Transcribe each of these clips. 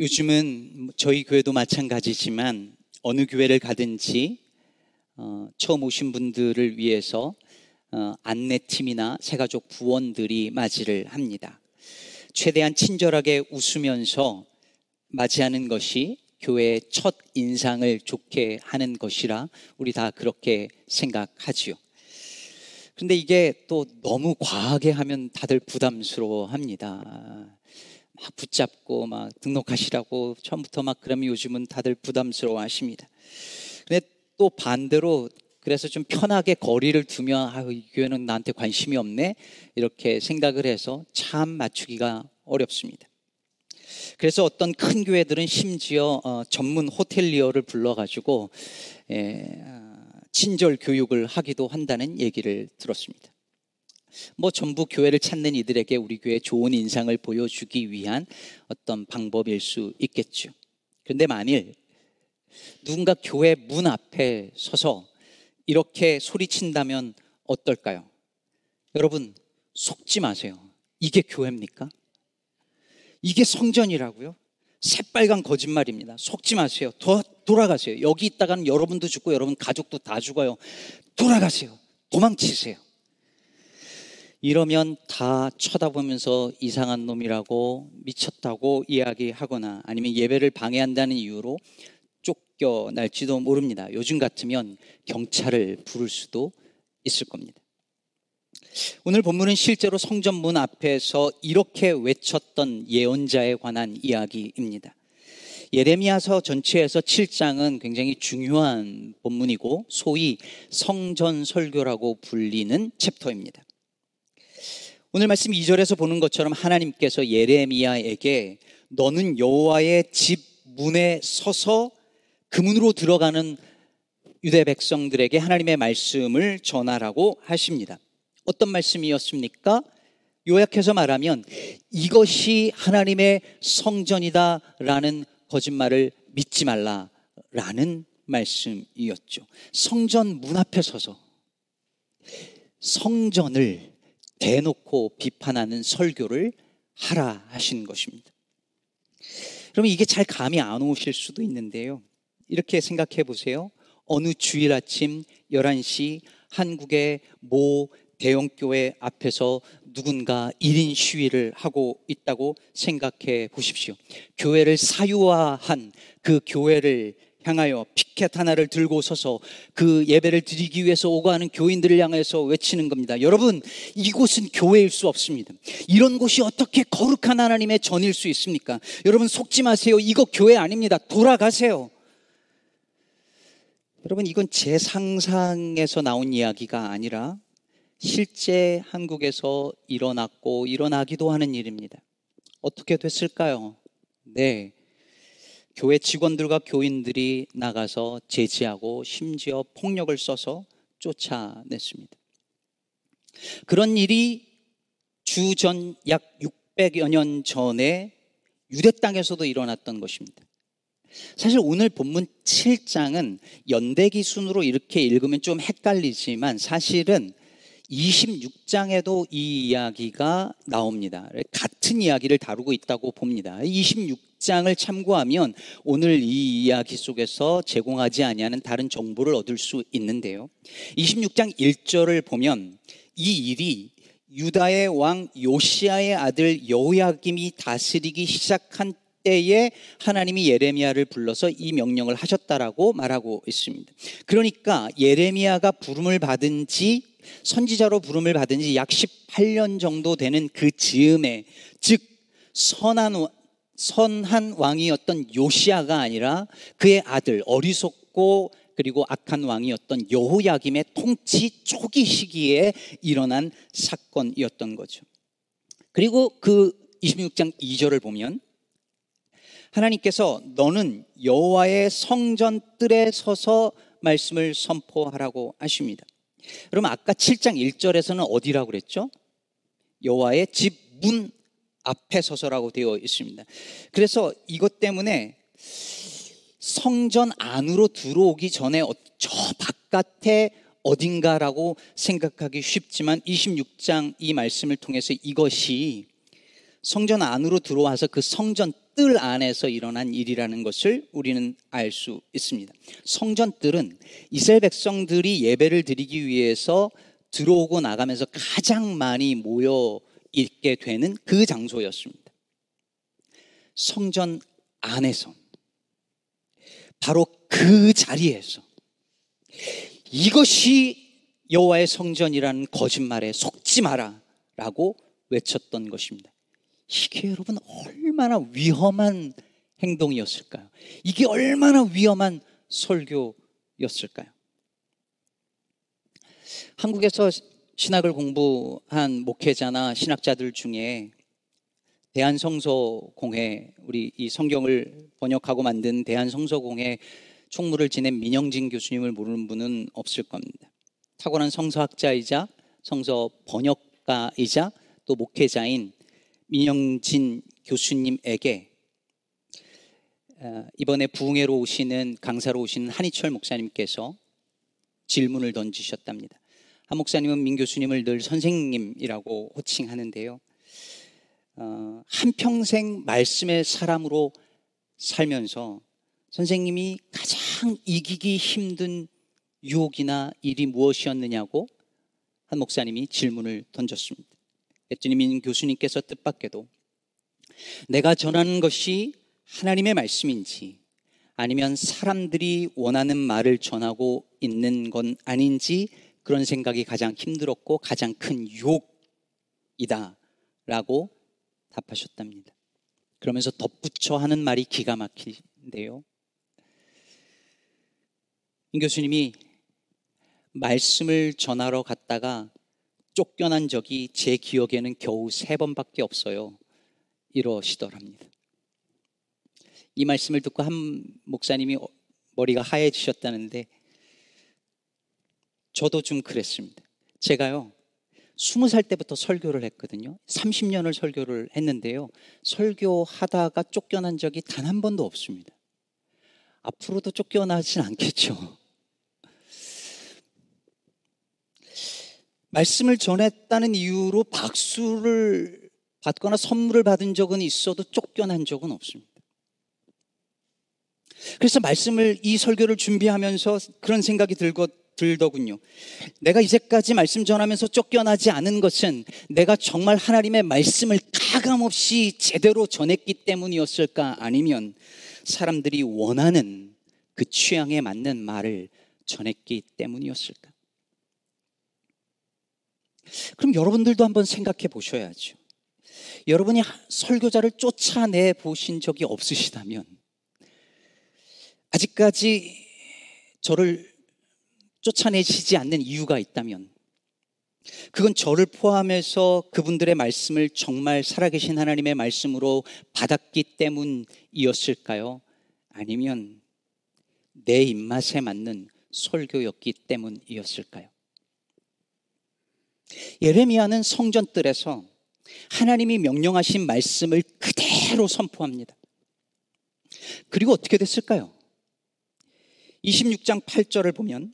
요즘은 저희 교회도 마찬가지지만 어느 교회를 가든지 어, 처음 오신 분들을 위해서 어, 안내팀이나 새가족 부원들이 맞이를 합니다. 최대한 친절하게 웃으면서 맞이하는 것이 교회의 첫 인상을 좋게 하는 것이라 우리 다 그렇게 생각하지요. 근데 이게 또 너무 과하게 하면 다들 부담스러워 합니다. 막 붙잡고 막 등록하시라고 처음부터 막 그러면 요즘은 다들 부담스러워 하십니다. 근데 또 반대로 그래서 좀 편하게 거리를 두면 아유, 이 교회는 나한테 관심이 없네 이렇게 생각을 해서 참 맞추기가 어렵습니다. 그래서 어떤 큰 교회들은 심지어 어, 전문 호텔리어를 불러가지고 예, 친절 교육을 하기도 한다는 얘기를 들었습니다. 뭐 전부 교회를 찾는 이들에게 우리 교회 좋은 인상을 보여주기 위한 어떤 방법일 수 있겠죠. 그런데 만일 누군가 교회 문 앞에 서서 이렇게 소리친다면 어떨까요? 여러분, 속지 마세요. 이게 교회입니까? 이게 성전이라고요? 새빨간 거짓말입니다. 속지 마세요. 도, 돌아가세요. 여기 있다가는 여러분도 죽고 여러분 가족도 다 죽어요. 돌아가세요. 도망치세요. 이러면 다 쳐다보면서 이상한 놈이라고 미쳤다고 이야기하거나 아니면 예배를 방해한다는 이유로 쫓겨날지도 모릅니다. 요즘 같으면 경찰을 부를 수도 있을 겁니다. 오늘 본문은 실제로 성전 문 앞에서 이렇게 외쳤던 예언자에 관한 이야기입니다. 예레미야서 전체에서 7장은 굉장히 중요한 본문이고 소위 성전 설교라고 불리는 챕터입니다. 오늘 말씀 2절에서 보는 것처럼 하나님께서 예레미야에게 너는 여호와의 집 문에 서서 그 문으로 들어가는 유대 백성들에게 하나님의 말씀을 전하라고 하십니다. 어떤 말씀이었습니까? 요약해서 말하면 이것이 하나님의 성전이다라는 거짓말을 믿지 말라라는 말씀이었죠. 성전 문 앞에 서서 성전을 대놓고 비판하는 설교를 하라 하신 것입니다. 그러면 이게 잘 감이 안 오실 수도 있는데요. 이렇게 생각해 보세요. 어느 주일 아침 11시 한국의 모 대형교회 앞에서 누군가 1인 시위를 하고 있다고 생각해 보십시오. 교회를 사유화한 그 교회를 향하여 피켓 하나를 들고 서서 그 예배를 드리기 위해서 오고 하는 교인들을 향해서 외치는 겁니다. 여러분, 이곳은 교회일 수 없습니다. 이런 곳이 어떻게 거룩한 하나님의 전일 수 있습니까? 여러분, 속지 마세요. 이거 교회 아닙니다. 돌아가세요. 여러분, 이건 제 상상에서 나온 이야기가 아니라 실제 한국에서 일어났고 일어나기도 하는 일입니다. 어떻게 됐을까요? 네. 교회 직원들과 교인들이 나가서 제지하고 심지어 폭력을 써서 쫓아냈습니다. 그런 일이 주전 약 600여 년 전에 유대 땅에서도 일어났던 것입니다. 사실 오늘 본문 7장은 연대기 순으로 이렇게 읽으면 좀 헷갈리지만 사실은 26장에도 이 이야기가 나옵니다. 같은 이야기를 다루고 있다고 봅니다. 26장을 참고하면 오늘 이 이야기 속에서 제공하지 아니하는 다른 정보를 얻을 수 있는데요. 26장 1절을 보면 이 일이 유다의 왕 요시아의 아들 여호야김이 다스리기 시작한 때에 하나님이 예레미야를 불러서 이 명령을 하셨다라고 말하고 있습니다. 그러니까 예레미야가 부름을 받은 지 선지자로 부름을 받은 지 약 18년 정도 되는 그 즈음에 즉 선한 선한 왕이었던 요시아가 아니라 그의 아들 어리석고 그리고 악한 왕이었던 여호야김의 통치 초기 시기에 일어난 사건이었던 거죠. 그리고 그 26장 2절을 보면 하나님께서 너는 여호와의 성전 뜰에 서서 말씀을 선포하라고 하십니다. 그러면 아까 7장 1절에서는 어디라고 그랬죠? 여호와의 집 문 앞에 서서라고 되어 있습니다. 그래서 이것 때문에 성전 안으로 들어오기 전에 어, 저 바깥에 어딘가라고 생각하기 쉽지만 26장 이 말씀을 통해서 이것이 성전 안으로 들어와서 그 성전 뜰 안에서 일어난 일이라는 것을 우리는 알 수 있습니다. 성전 뜰은 이스라엘 백성들이 예배를 드리기 위해서 들어오고 나가면서 가장 많이 모여 있게 되는 그 장소였습니다. 성전 안에서 바로 그 자리에서 이것이 여호와의 성전이라는 거짓말에 속지 마라라고 외쳤던 것입니다. 이게 여러분 얼마나 위험한 행동이었을까요? 이게 얼마나 위험한 설교였을까요? 한국에서 신학을 공부한 목회자나 신학자들 중에 대한성서공회 우리 이 성경을 번역하고 만든 대한성서공회 총무를 지낸 민영진 교수님을 모르는 분은 없을 겁니다. 탁월한 성서학자이자 성서 번역가이자 또 목회자인 민영진 교수님에게 어, 이번에 부흥회로 오시는 강사로 오신 한희철 목사님께서 질문을 던지셨답니다. 한 목사님은 민 교수님을 늘 선생님이라고 호칭하는데요. 어, 한평생 말씀의 사람으로 살면서 선생님이 가장 이기기 힘든 유혹이나 일이 무엇이었느냐고 한 목사님이 질문을 던졌습니다. 했더니 민 교수님께서 뜻밖에도 내가 전하는 것이 하나님의 말씀인지 아니면 사람들이 원하는 말을 전하고 있는 건 아닌지 그런 생각이 가장 힘들었고 가장 큰 유혹이다 라고 답하셨답니다. 그러면서 덧붙여 하는 말이 기가 막히는데요. 임 교수님이 말씀을 전하러 갔다가 쫓겨난 적이 제 기억에는 겨우 세 번밖에 없어요. 이러시더랍니다. 이 말씀을 듣고 한 목사님이 머리가 하얘지셨다는데 저도 좀 그랬습니다. 제가요, 스무 살 때부터 설교를 했거든요. 30년을 설교를 했는데요. 설교하다가 쫓겨난 적이 단 한 번도 없습니다. 앞으로도 쫓겨나진 않겠죠. 말씀을 전했다는 이유로 박수를 받거나 선물을 받은 적은 있어도 쫓겨난 적은 없습니다. 그래서 말씀을 이 설교를 준비하면서 그런 생각이 들고 들더군요. 내가 이제까지 말씀 전하면서 쫓겨나지 않은 것은 내가 정말 하나님의 말씀을 가감없이 제대로 전했기 때문이었을까 아니면 사람들이 원하는 그 취향에 맞는 말을 전했기 때문이었을까? 그럼 여러분들도 한번 생각해 보셔야죠. 여러분이 설교자를 쫓아내 보신 적이 없으시다면 아직까지 저를 쫓아내시지 않는 이유가 있다면 그건 저를 포함해서 그분들의 말씀을 정말 살아계신 하나님의 말씀으로 받았기 때문이었을까요? 아니면 내 입맛에 맞는 설교였기 때문이었을까요? 예레미야는 성전뜰에서 하나님이 명령하신 말씀을 그대로 선포합니다. 그리고 어떻게 됐을까요? 26장 8절을 보면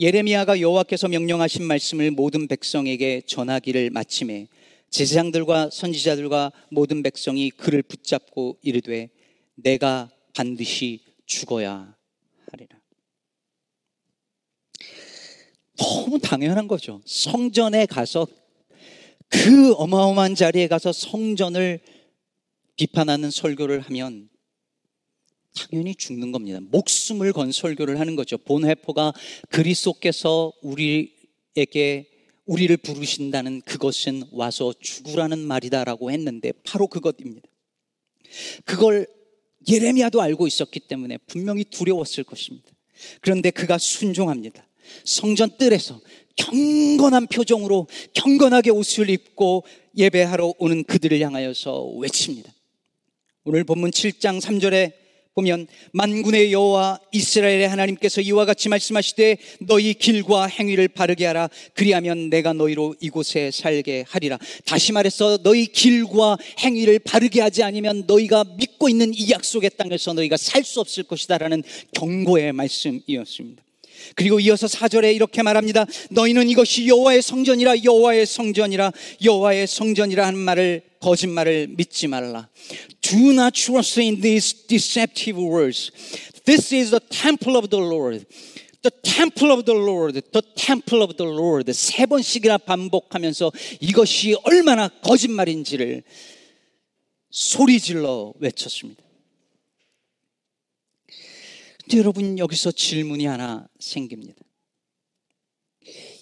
예레미야가 여호와께서 명령하신 말씀을 모든 백성에게 전하기를 마침에 제사장들과 선지자들과 모든 백성이 그를 붙잡고 이르되 내가 반드시 죽어야 하리라. 너무 당연한 거죠. 성전에 가서 그 어마어마한 자리에 가서 성전을 비판하는 설교를 하면 당연히 죽는 겁니다. 목숨을 건 설교를 하는 거죠. 본회포가 그리스도께서 우리에게 우리를 부르신다는 그것은 와서 죽으라는 말이다라고 했는데 바로 그것입니다. 그걸 예레미야도 알고 있었기 때문에 분명히 두려웠을 것입니다. 그런데 그가 순종합니다. 성전 뜰에서 경건한 표정으로 경건하게 옷을 입고 예배하러 오는 그들을 향하여서 외칩니다. 오늘 본문 7장 3절에 보면 만군의 여호와 이스라엘의 하나님께서 이와 같이 말씀하시되 너희 길과 행위를 바르게 하라. 그리하면 내가 너희로 이곳에 살게 하리라. 다시 말해서 너희 길과 행위를 바르게 하지 않으면 너희가 믿고 있는 이 약속의 땅에서 너희가 살 수 없을 것이다라는 경고의 말씀이었습니다 그리고 이어서 4절에 이렇게 말합니다. 너희는 이것이 여호와의 성전이라 여호와의 성전이라 여호와의 성전이라 하는 말을 거짓말을 믿지 말라. Do not trust in these deceptive words. This is the temple of the Lord. The temple of the Lord, the temple of the Lord. 세 번씩이나 반복하면서 이것이 얼마나 거짓말인지를 소리질러 외쳤습니다. 여러분 여기서 질문이 하나 생깁니다.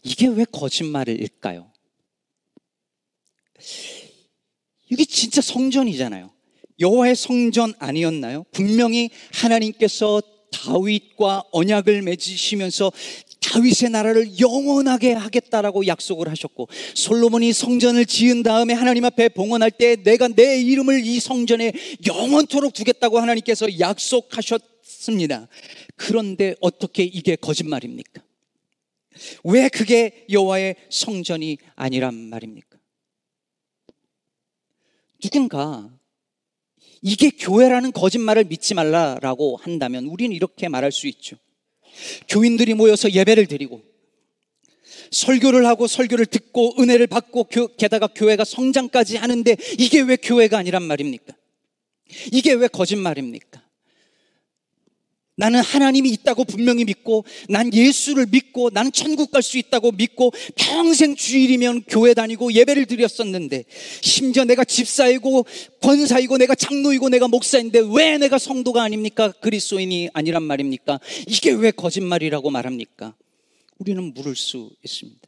이게 왜 거짓말일까요? 이게 진짜 성전이잖아요. 여호와의 성전 아니었나요? 분명히 하나님께서 다윗과 언약을 맺으시면서 다윗의 나라를 영원하게 하겠다라고 약속을 하셨고 솔로몬이 성전을 지은 다음에 하나님 앞에 봉헌할 때 내가 내 이름을 이 성전에 영원토록 두겠다고 하나님께서 약속하셨 습니다. 그런데 어떻게 이게 거짓말입니까? 왜 그게 여호와의 성전이 아니란 말입니까? 누군가 이게 교회라는 거짓말을 믿지 말라라고 한다면 우리는 이렇게 말할 수 있죠. 교인들이 모여서 예배를 드리고 설교를 하고 설교를 듣고 은혜를 받고 게다가 교회가 성장까지 하는데 이게 왜 교회가 아니란 말입니까? 이게 왜 거짓말입니까? 나는 하나님이 있다고 분명히 믿고 난 예수를 믿고 나는 천국 갈 수 있다고 믿고 평생 주일이면 교회 다니고 예배를 드렸었는데 심지어 내가 집사이고 권사이고 내가 장로이고 내가 목사인데 왜 내가 성도가 아닙니까? 그리스도인이 아니란 말입니까? 이게 왜 거짓말이라고 말합니까? 우리는 물을 수 있습니다.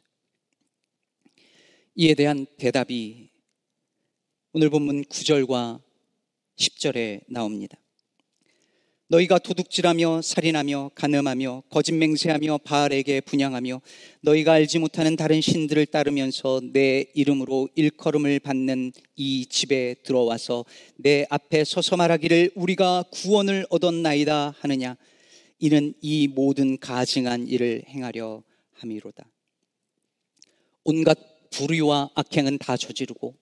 이에 대한 대답이 오늘 본문 9절과 10절에 나옵니다. 너희가 도둑질하며 살인하며 간음하며 거짓 맹세하며 바알에게 분양하며 너희가 알지 못하는 다른 신들을 따르면서 내 이름으로 일컬음을 받는 이 집에 들어와서 내 앞에 서서 말하기를 우리가 구원을 얻었나이다 하느냐. 이는 이 모든 가증한 일을 행하려 함이로다. 온갖 불의와 악행은 다 저지르고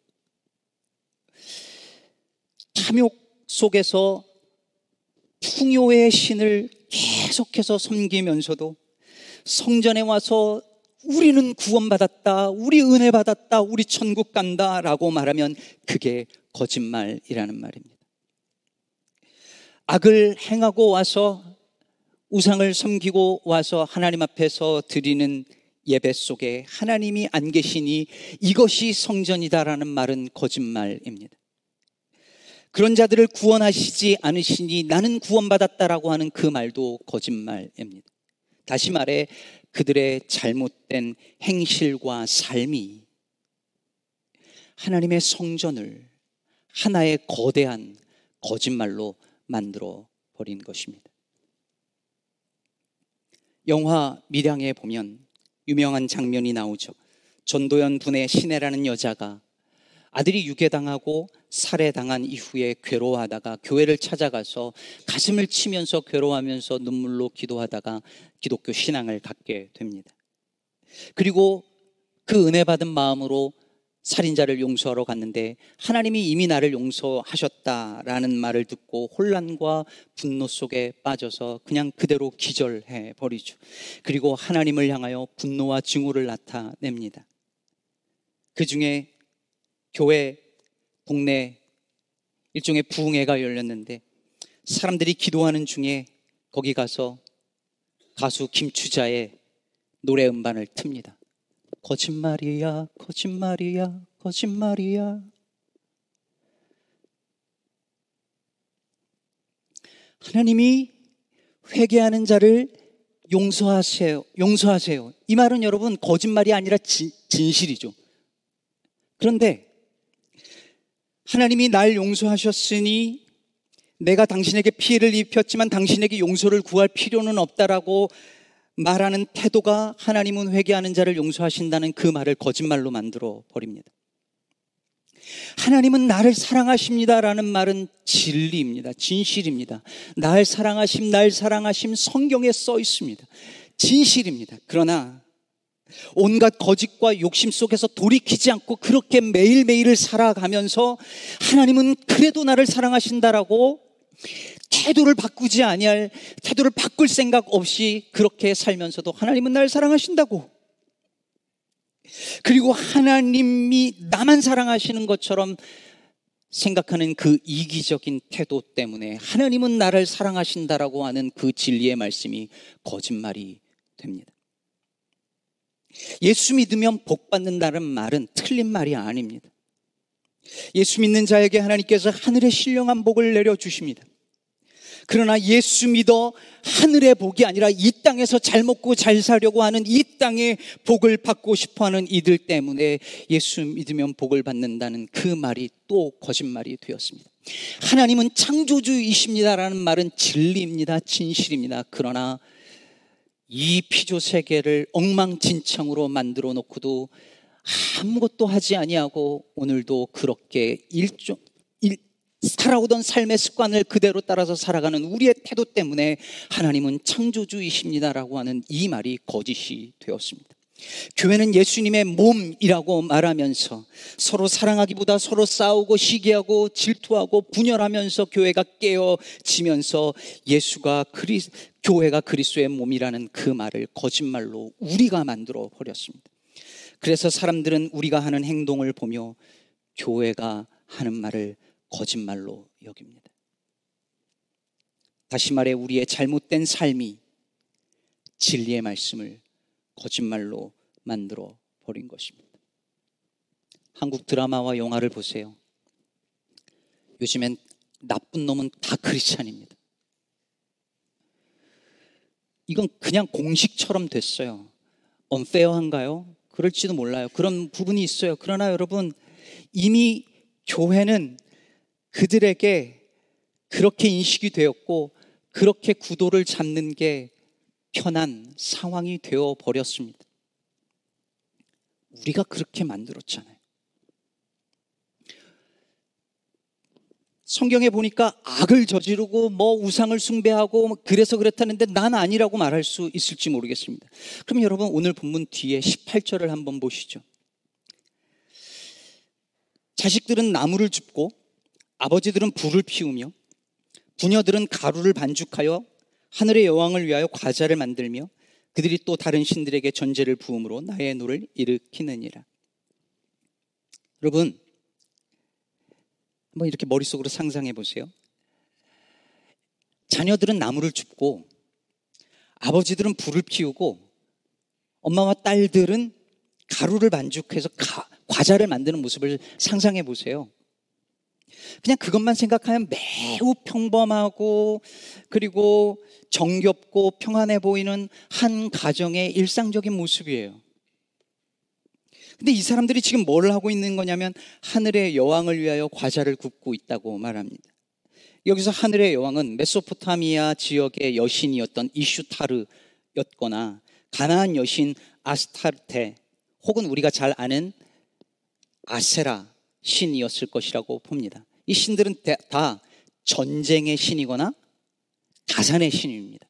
탐욕 속에서 풍요의 신을 계속해서 섬기면서도 성전에 와서 우리는 구원받았다, 우리 은혜 받았다, 우리 천국 간다 라고 말하면 그게 거짓말이라는 말입니다. 악을 행하고 와서 우상을 섬기고 와서 하나님 앞에서 드리는 예배 속에 하나님이 안 계시니 이것이 성전이다라는 말은 거짓말입니다. 그런 자들을 구원하시지 않으시니 나는 구원받았다라고 하는 그 말도 거짓말입니다. 다시 말해 그들의 잘못된 행실과 삶이 하나님의 성전을 하나의 거대한 거짓말로 만들어 버린 것입니다. 영화 미량에 보면 유명한 장면이 나오죠. 전도연 분의 신혜라는 여자가 아들이 유괴당하고 살해당한 이후에 괴로워하다가 교회를 찾아가서 가슴을 치면서 괴로워하면서 눈물로 기도하다가 기독교 신앙을 갖게 됩니다. 그리고 그 은혜 받은 마음으로 살인자를 용서하러 갔는데 하나님이 이미 나를 용서하셨다라는 말을 듣고 혼란과 분노 속에 빠져서 그냥 그대로 기절해 버리죠. 그리고 하나님을 향하여 분노와 증오를 나타냅니다. 그 중에 교회 동네 일종의 부흥회가 열렸는데 사람들이 기도하는 중에 거기 가서 가수 김추자의 노래 음반을 틉니다. 거짓말이야, 거짓말이야, 거짓말이야. 하나님이 회개하는 자를 용서하세요. 용서하세요. 이 말은 여러분 거짓말이 아니라 진, 진실이죠. 그런데 하나님이 날 용서하셨으니 내가 당신에게 피해를 입혔지만 당신에게 용서를 구할 필요는 없다라고 말하는 태도가 하나님은 회개하는 자를 용서하신다는 그 말을 거짓말로 만들어 버립니다. 하나님은 나를 사랑하십니다라는 말은 진리입니다. 진실입니다. 날 사랑하심, 날 사랑하심 성경에 써 있습니다. 진실입니다. 그러나 온갖 거짓과 욕심 속에서 돌이키지 않고 그렇게 매일매일을 살아가면서 하나님은 그래도 나를 사랑하신다라고 태도를 바꾸지 아니할 태도를 바꿀 생각 없이 그렇게 살면서도 하나님은 날 사랑하신다고. 그리고 하나님이 나만 사랑하시는 것처럼 생각하는 그 이기적인 태도 때문에 하나님은 나를 사랑하신다라고 하는 그 진리의 말씀이 거짓말이 됩니다. 예수 믿으면 복 받는다는 말은 틀린 말이 아닙니다. 예수 믿는 자에게 하나님께서 하늘의 신령한 복을 내려 주십니다. 그러나 예수 믿어 하늘의 복이 아니라 이 땅에서 잘 먹고 잘 사려고 하는 이 땅의 복을 받고 싶어 하는 이들 때문에 예수 믿으면 복을 받는다는 그 말이 또 거짓말이 되었습니다. 하나님은 창조주이십니다라는 말은 진리입니다. 진실입니다. 그러나 이 피조 세계를 엉망진창으로 만들어 놓고도 아무것도 하지 아니하고 오늘도 그렇게 일종 일, 살아오던 삶의 습관을 그대로 따라서 살아가는 우리의 태도 때문에 하나님은 창조주이십니다라고 하는 이 말이 거짓이 되었습니다. 교회는 예수님의 몸이라고 말하면서 서로 사랑하기보다 서로 싸우고 시기하고 질투하고 분열하면서 교회가 깨어지면서 예수가 그리 교회가 그리스도의 몸이라는 그 말을 거짓말로 우리가 만들어 버렸습니다. 그래서 사람들은 우리가 하는 행동을 보며 교회가 하는 말을 거짓말로 여깁니다. 다시 말해 우리의 잘못된 삶이 진리의 말씀을 거짓말로 만들어 버린 것입니다. 한국 드라마와 영화를 보세요. 요즘엔 나쁜 놈은 다 크리스찬입니다. 이건 그냥 공식처럼 됐어요. 언페어한가요? 그럴지도 몰라요. 그런 부분이 있어요. 그러나 여러분, 이미 교회는 그들에게 그렇게 인식이 되었고, 그렇게 구도를 잡는 게 편한 상황이 되어 버렸습니다. 우리가 그렇게 만들었잖아요. 성경에 보니까 악을 저지르고 뭐 우상을 숭배하고 뭐 그래서 그렇다는데 난 아니라고 말할 수 있을지 모르겠습니다. 그럼 여러분 오늘 본문 뒤에 18절을 한번 보시죠. 자식들은 나무를 줍고 아버지들은 불을 피우며 부녀들은 가루를 반죽하여 하늘의 여왕을 위하여 과자를 만들며 그들이 또 다른 신들에게 전제를 부음으로 나의 노를 일으키느니라. 여러분 한번 이렇게 머릿속으로 상상해 보세요. 자녀들은 나무를 줍고 아버지들은 불을 피우고 엄마와 딸들은 가루를 반죽해서 가, 과자를 만드는 모습을 상상해 보세요. 그냥 그것만 생각하면 매우 평범하고 그리고 정겹고 평안해 보이는 한 가정의 일상적인 모습이에요. 근데 이 사람들이 지금 뭘 하고 있는 거냐면 하늘의 여왕을 위하여 과자를 굽고 있다고 말합니다. 여기서 하늘의 여왕은 메소포타미아 지역의 여신이었던 이슈타르였거나 가나안 여신 아스타르테 혹은 우리가 잘 아는 아세라 신이었을 것이라고 봅니다. 이 신들은 다 전쟁의 신이거나 다산의 신입니다.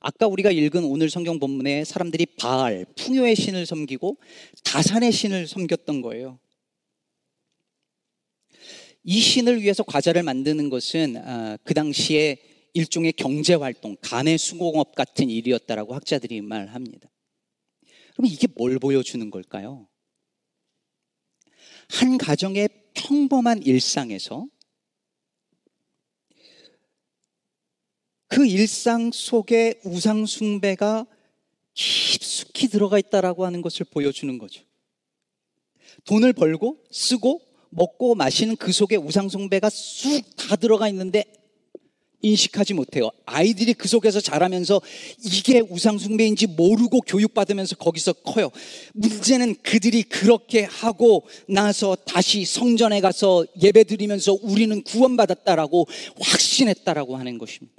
아까 우리가 읽은 오늘 성경 본문에 사람들이 바알, 풍요의 신을 섬기고 다산의 신을 섬겼던 거예요. 이 신을 위해서 과자를 만드는 것은 아, 그 당시에 일종의 경제 활동, 간의 수공업 같은 일이었다라고 학자들이 말합니다. 그럼 이게 뭘 보여주는 걸까요? 한 가정의 평범한 일상에서 그 일상 속에 우상숭배가 깊숙이 들어가 있다라고 하는 것을 보여주는 거죠. 돈을 벌고 쓰고 먹고 마시는 그 속에 우상숭배가 쑥 다 들어가 있는데 인식하지 못해요. 아이들이 그 속에서 자라면서 이게 우상숭배인지 모르고 교육받으면서 거기서 커요. 문제는 그들이 그렇게 하고 나서 다시 성전에 가서 예배 드리면서 우리는 구원받았다라고 확신했다라고 하는 것입니다.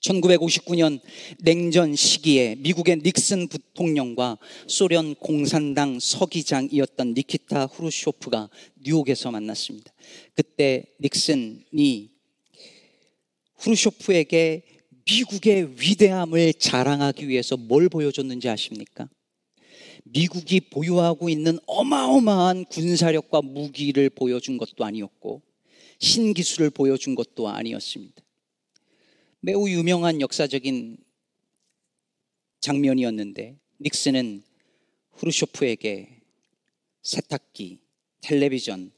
1959년 냉전 시기에 미국의 닉슨 부통령과 소련 공산당 서기장이었던 니키타 후르쇼프가 뉴욕에서 만났습니다. 그때 닉슨이 후르쇼프에게 미국의 위대함을 자랑하기 위해서 뭘 보여줬는지 아십니까? 미국이 보유하고 있는 어마어마한 군사력과 무기를 보여준 것도 아니었고 신기술을 보여준 것도 아니었습니다. 매우 유명한 역사적인 장면이었는데 닉슨은 후르쇼프에게 세탁기, 텔레비전,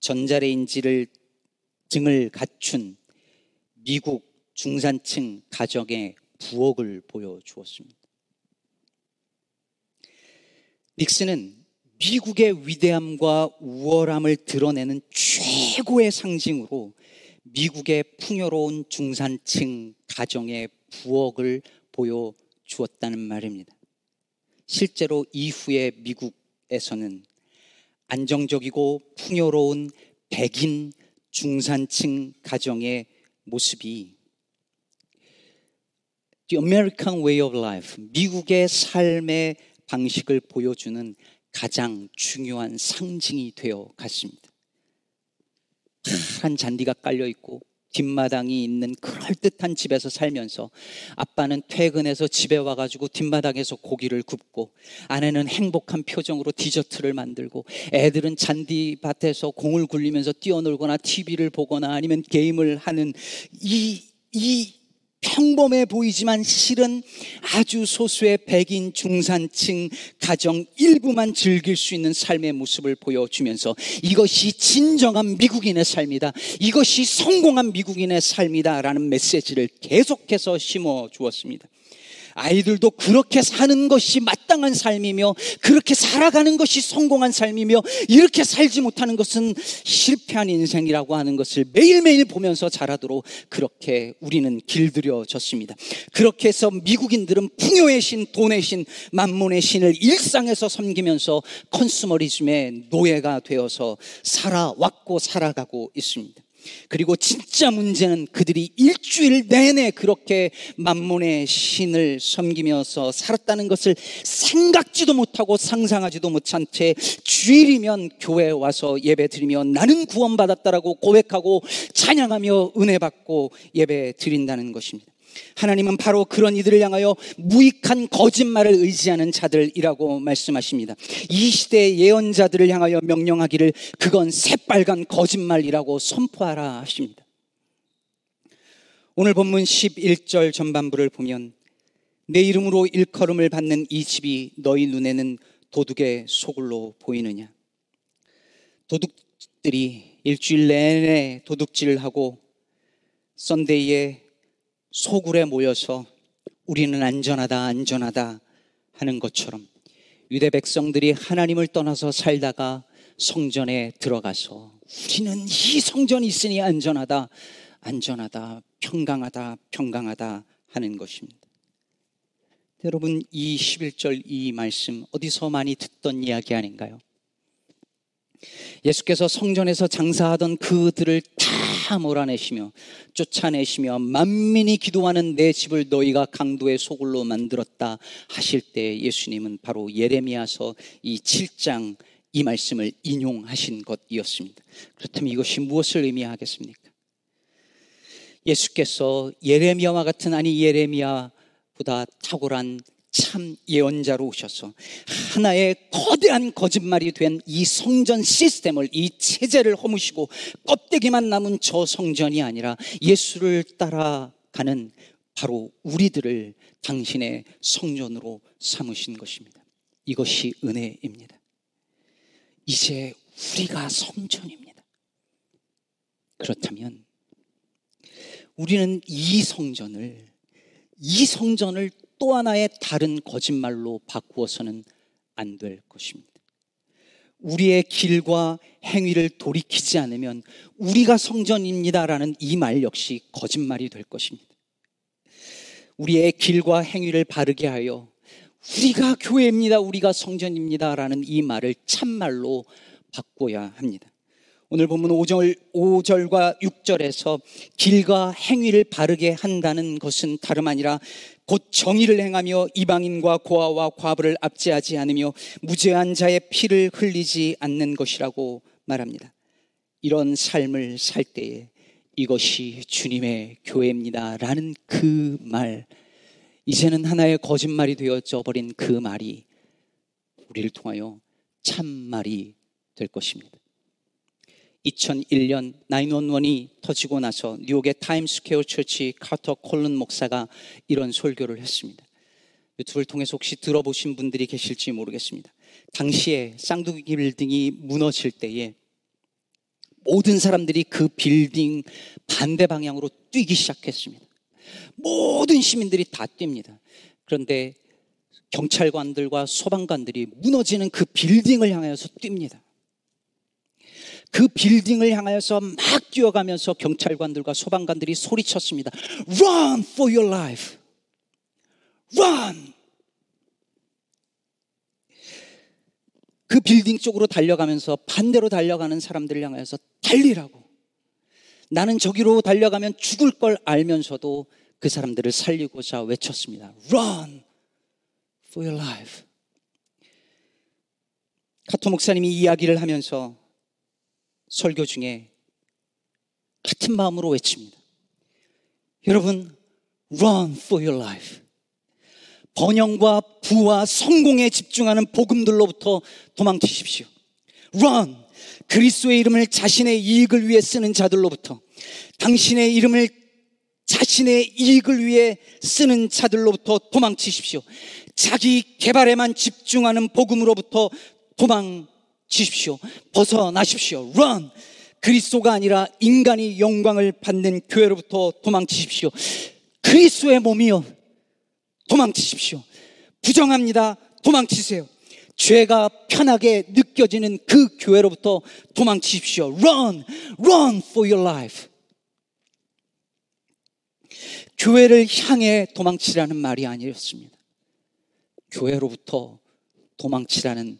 전자레인지를 등을 갖춘 미국 중산층 가정의 부엌을 보여주었습니다. 닉슨은 미국의 위대함과 우월함을 드러내는 최고의 상징으로 미국의 풍요로운 중산층 가정의 부엌을 보여주었다는 말입니다. 실제로 이후에 미국에서는 안정적이고 풍요로운 백인 중산층 가정의 모습이 The American Way of Life, 미국의 삶의 방식을 보여주는 가장 중요한 상징이 되어 갔습니다. 파란 잔디가 깔려 있고 뒷마당이 있는 그럴듯한 집에서 살면서 아빠는 퇴근해서 집에 와가지고 뒷마당에서 고기를 굽고 아내는 행복한 표정으로 디저트를 만들고 애들은 잔디밭에서 공을 굴리면서 뛰어놀거나 TV를 보거나 아니면 게임을 하는 이, 이 평범해 보이지만 실은 아주 소수의 백인 중산층 가정 일부만 즐길 수 있는 삶의 모습을 보여주면서 이것이 진정한 미국인의 삶이다. 이것이 성공한 미국인의 삶이다. 라는 메시지를 계속해서 심어 주었습니다. 아이들도 그렇게 사는 것이 마땅한 삶이며 그렇게 살아가는 것이 성공한 삶이며 이렇게 살지 못하는 것은 실패한 인생이라고 하는 것을 매일매일 보면서 자라도록 그렇게 우리는 길들여졌습니다. 그렇게 해서 미국인들은 풍요의 신, 돈의 신, 만문의 신을 일상에서 섬기면서 컨슈머리즘의 노예가 되어서 살아왔고 살아가고 있습니다. 그리고 진짜 문제는 그들이 일주일 내내 그렇게 만문의 신을 섬기면서 살았다는 것을 생각지도 못하고 상상하지도 못한 채 주일이면 교회에 와서 예배 드리며 나는 구원받았다라고 고백하고 찬양하며 은혜 받고 예배 드린다는 것입니다. 하나님은 바로 그런 이들을 향하여 무익한 거짓말을 의지하는 자들이라고 말씀하십니다. 이 시대의 예언자들을 향하여 명령하기를 그건 새빨간 거짓말이라고 선포하라 하십니다. 오늘 본문 11절 전반부를 보면 내 이름으로 일컬음을 받는 이 집이 너희 눈에는 도둑의 소굴로 보이느냐. 도둑들이 일주일 내내 도둑질을 하고 썬데이에 소굴에 모여서 우리는 안전하다, 안전하다 하는 것처럼 유대 백성들이 하나님을 떠나서 살다가 성전에 들어가서 우리는 이 성전이 있으니 안전하다, 안전하다, 평강하다, 평강하다 하는 것입니다. 여러분, 이 11절 이 말씀 어디서 많이 듣던 이야기 아닌가요? 예수께서 성전에서 장사하던 그들을 다 몰아내시며 쫓아내시며 만민이 기도하는 내 집을 너희가 강도의 소굴로 만들었다 하실 때 예수님은 바로 예레미야서 이 7장 이 말씀을 인용하신 것이었습니다. 그렇다면 이것이 무엇을 의미하겠습니까? 예수께서 예레미야와 같은 아니 예레미야보다 탁월한 참 예언자로 오셔서 하나의 거대한 거짓말이 된 이 성전 시스템을 이 체제를 허무시고 껍데기만 남은 저 성전이 아니라 예수를 따라가는 바로 우리들을 당신의 성전으로 삼으신 것입니다. 이것이 은혜입니다. 이제 우리가 성전입니다. 그렇다면 우리는 이 성전을 이 성전을 또 하나의 다른 거짓말로 바꾸어서는 안 될 것입니다. 우리의 길과 행위를 돌이키지 않으면 우리가 성전입니다라는 이 말 역시 거짓말이 될 것입니다. 우리의 길과 행위를 바르게 하여 우리가 교회입니다. 우리가 성전입니다라는 이 말을 참말로 바꿔야 합니다. 오늘 본문 5절, 5절과 6절에서 길과 행위를 바르게 한다는 것은 다름 아니라 곧 정의를 행하며 이방인과 고아와 과부를 압제하지 않으며 무죄한 자의 피를 흘리지 않는 것이라고 말합니다. 이런 삶을 살 때에 이것이 주님의 교회입니다. 라는 그 말, 이제는 하나의 거짓말이 되어져 버린 그 말이 우리를 통하여 참말이 될 것입니다. 2001년 911이 터지고 나서 뉴욕의 Times Square Church 카터 콘론 목사가 이런 설교를 했습니다. 유튜브를 통해서 혹시 들어보신 분들이 계실지 모르겠습니다. 당시에 쌍둥이 빌딩이 무너질 때에 모든 사람들이 그 빌딩 반대 방향으로 뛰기 시작했습니다. 모든 시민들이 다 뜁니다. 그런데 경찰관들과 소방관들이 무너지는 그 빌딩을 향해서 뜁니다. 그 빌딩을 향하여서 막 뛰어가면서 경찰관들과 소방관들이 소리쳤습니다. Run for your life. Run. 그 빌딩 쪽으로 달려가면서 반대로 달려가는 사람들을 향하여서 달리라고. 나는 저기로 달려가면 죽을 걸 알면서도 그 사람들을 살리고자 외쳤습니다. Run for your life. 카토 목사님이 이야기를 하면서 설교 중에 같은 마음으로 외칩니다. 여러분, run for your life. 번영과 부와 성공에 집중하는 복음들로부터 도망치십시오. run. 그리스도의 이름을 자신의 이익을 위해 쓰는 자들로부터 당신의 이름을 자신의 이익을 위해 쓰는 자들로부터 도망치십시오. 자기 개발에만 집중하는 복음으로부터 도망 치십시오. 벗어나십시오. run. 그리스도가 아니라 인간이 영광을 받는 교회로부터 도망치십시오. 그리스도의 몸이요. 도망치십시오. 부정합니다. 도망치세요. 죄가 편하게 느껴지는 그 교회로부터 도망치십시오. Run, run for your life. 교회를 향해 도망치라는 말이 아니었습니다. 교회로부터 도망치라는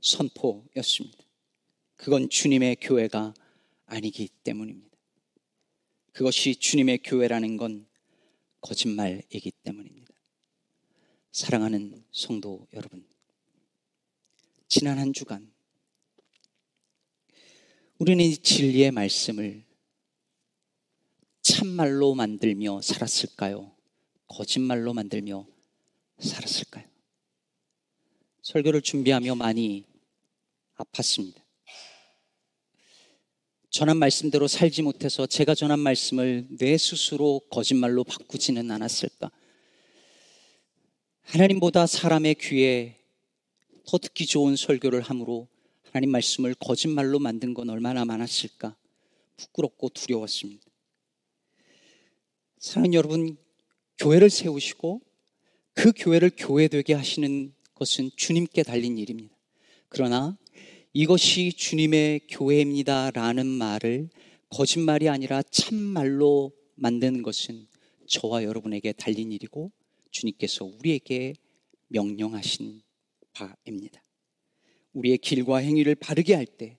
선포였습니다. 그건 주님의 교회가 아니기 때문입니다. 그것이 주님의 교회라는 건 거짓말이기 때문입니다. 사랑하는 성도 여러분, 지난 한 주간 우리는 이 진리의 말씀을 참말로 만들며 살았을까요? 거짓말로 만들며 살았을까요? 설교를 준비하며 많이 아팠습니다. 전한 말씀대로 살지 못해서 제가 전한 말씀을 내 스스로 거짓말로 바꾸지는 않았을까? 하나님보다 사람의 귀에 더 듣기 좋은 설교를 함으로 하나님 말씀을 거짓말로 만든 건 얼마나 많았을까? 부끄럽고 두려웠습니다. 사랑하는 여러분, 교회를 세우시고 그 교회를 교회되게 하시는 것은 주님께 달린 일입니다. 그러나 이것이 주님의 교회입니다. 라는 말을 거짓말이 아니라 참말로 만드는 것은 저와 여러분에게 달린 일이고 주님께서 우리에게 명령하신 바입니다. 우리의 길과 행위를 바르게 할 때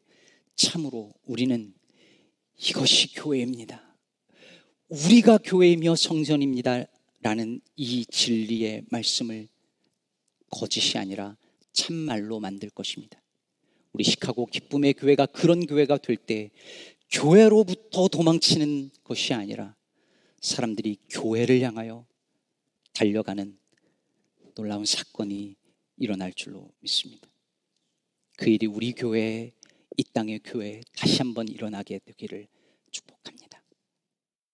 참으로 우리는 이것이 교회입니다. 우리가 교회이며 성전입니다. 라는 이 진리의 말씀을 거짓이 아니라 참말로 만들 것입니다. 우리 시카고 기쁨의 교회가 그런 교회가 될 때 교회로부터 도망치는 것이 아니라 사람들이 교회를 향하여 달려가는 놀라운 사건이 일어날 줄로 믿습니다. 그 일이 우리 교회, 이 땅의 교회 다시 한번 일어나게 되기를 축복합니다.